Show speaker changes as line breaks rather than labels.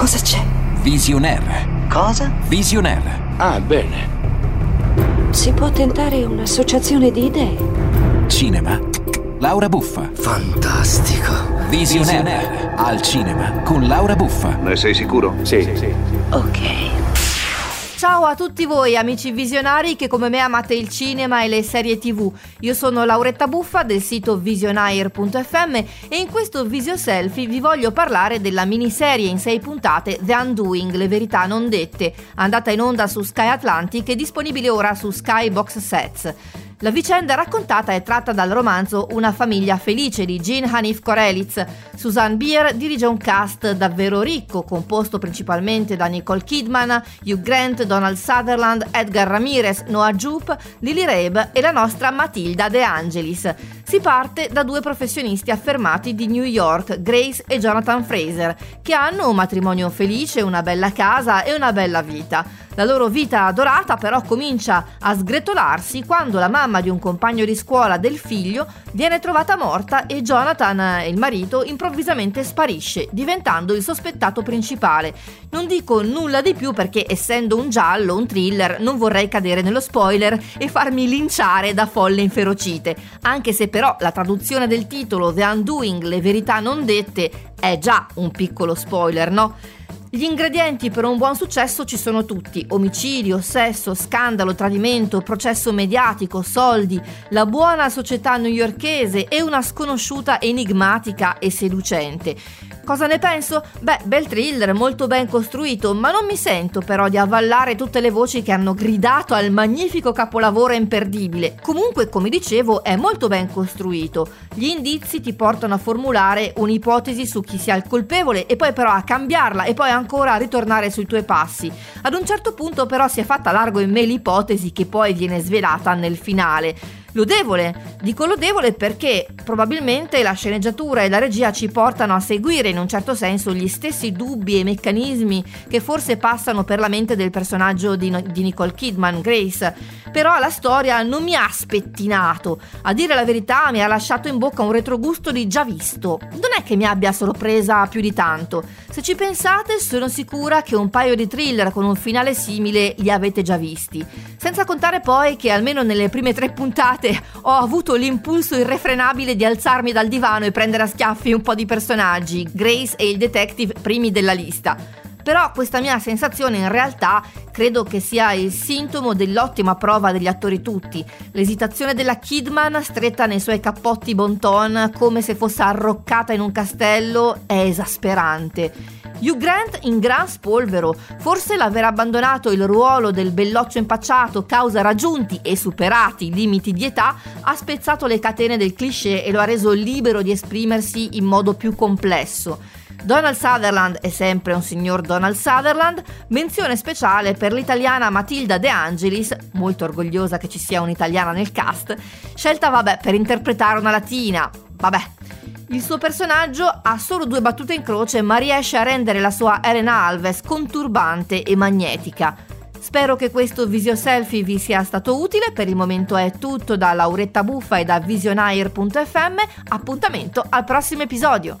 Cosa c'è?
Visionaire.
Cosa?
Visionaire.
Ah, bene.
Si può tentare un'associazione di idee.
Cinema. Laura Buffa.
Fantastico.
Visionaire. Al cinema con Laura Buffa.
Ne sei sicuro? Sì, sì.
Ok.
Ciao a tutti voi amici visionari che come me amate il cinema e le serie tv. Io sono Lauretta Buffa del sito visionaire.fm e in questo visio selfie vi voglio parlare della miniserie in sei puntate The Undoing, le verità non dette, andata in onda su Sky Atlantic e disponibile ora su Sky Box Sets. La vicenda raccontata è tratta dal romanzo Una famiglia felice di Jean Hanif Korelitz. Susan Beer dirige un cast davvero ricco, composto principalmente da Nicole Kidman, Hugh Grant, Donald Sutherland, Edgar Ramirez, Noah Jupe, Lily Rabe e la nostra Matilda De Angelis. Si parte da due professionisti affermati di New York, Grace e Jonathan Fraser, che hanno un matrimonio felice, una bella casa e una bella vita. La loro vita dorata però comincia a sgretolarsi quando la mamma di un compagno di scuola del figlio viene trovata morta e Jonathan, il marito, improvvisamente sparisce, diventando il sospettato principale. Non dico nulla di più perché essendo un giallo, un thriller, non vorrei cadere nello spoiler e farmi linciare da folle inferocite, anche se però la traduzione del titolo The Undoing, le verità non dette, è già un piccolo spoiler, no? Gli ingredienti per un buon successo ci sono tutti: omicidio, sesso, scandalo, tradimento, processo mediatico, soldi, la buona società newyorkese e una sconosciuta enigmatica e seducente. Cosa ne penso? Beh, bel thriller, molto ben costruito, ma non mi sento però di avvallare tutte le voci che hanno gridato al magnifico capolavoro imperdibile. Comunque, come dicevo, è molto ben costruito. Gli indizi ti portano a formulare un'ipotesi su chi sia il colpevole e poi però a cambiarla e poi ancora a ritornare sui tuoi passi. Ad un certo punto però si è fatta largo in me l'ipotesi che poi viene svelata nel finale lodevole. Dico lodevole perché probabilmente la sceneggiatura e la regia ci portano a seguire in un certo senso gli stessi dubbi e meccanismi che forse passano per la mente del personaggio di, di Nicole Kidman, Grace. Però la storia non mi ha spettinato. A dire la verità mi ha lasciato in bocca un retrogusto di già visto. Non è che mi abbia sorpresa più di tanto. Se ci pensate sono sicura che un paio di thriller con un finale simile li avete già visti. Senza contare poi che almeno nelle prime tre puntate puntate ho avuto l'impulso irrefrenabile di alzarmi dal divano e prendere a schiaffi un po' di personaggi, Grace e il detective primi della lista. Però questa mia sensazione in realtà credo che sia il sintomo dell'ottima prova degli attori tutti. L'esitazione della Kidman, stretta nei suoi cappotti bon ton, come se fosse arroccata in un castello, è esasperante. Hugh Grant in gran spolvero, forse l'aver abbandonato il ruolo del belloccio impacciato causa raggiunti e superati i limiti di età ha spezzato le catene del cliché e lo ha reso libero di esprimersi in modo più complesso. Donald Sutherland è sempre un signor Donald Sutherland, menzione speciale per l'italiana Matilda De Angelis, molto orgogliosa che ci sia un'italiana nel cast, scelta vabbè per interpretare una latina, vabbè, il suo personaggio ha solo due battute in croce, ma riesce a rendere la sua Elena Alves conturbante e magnetica. Spero che questo visio selfie vi sia stato utile. Per il momento è tutto da Lauretta Buffa e da visionaire.fm. Appuntamento al prossimo episodio.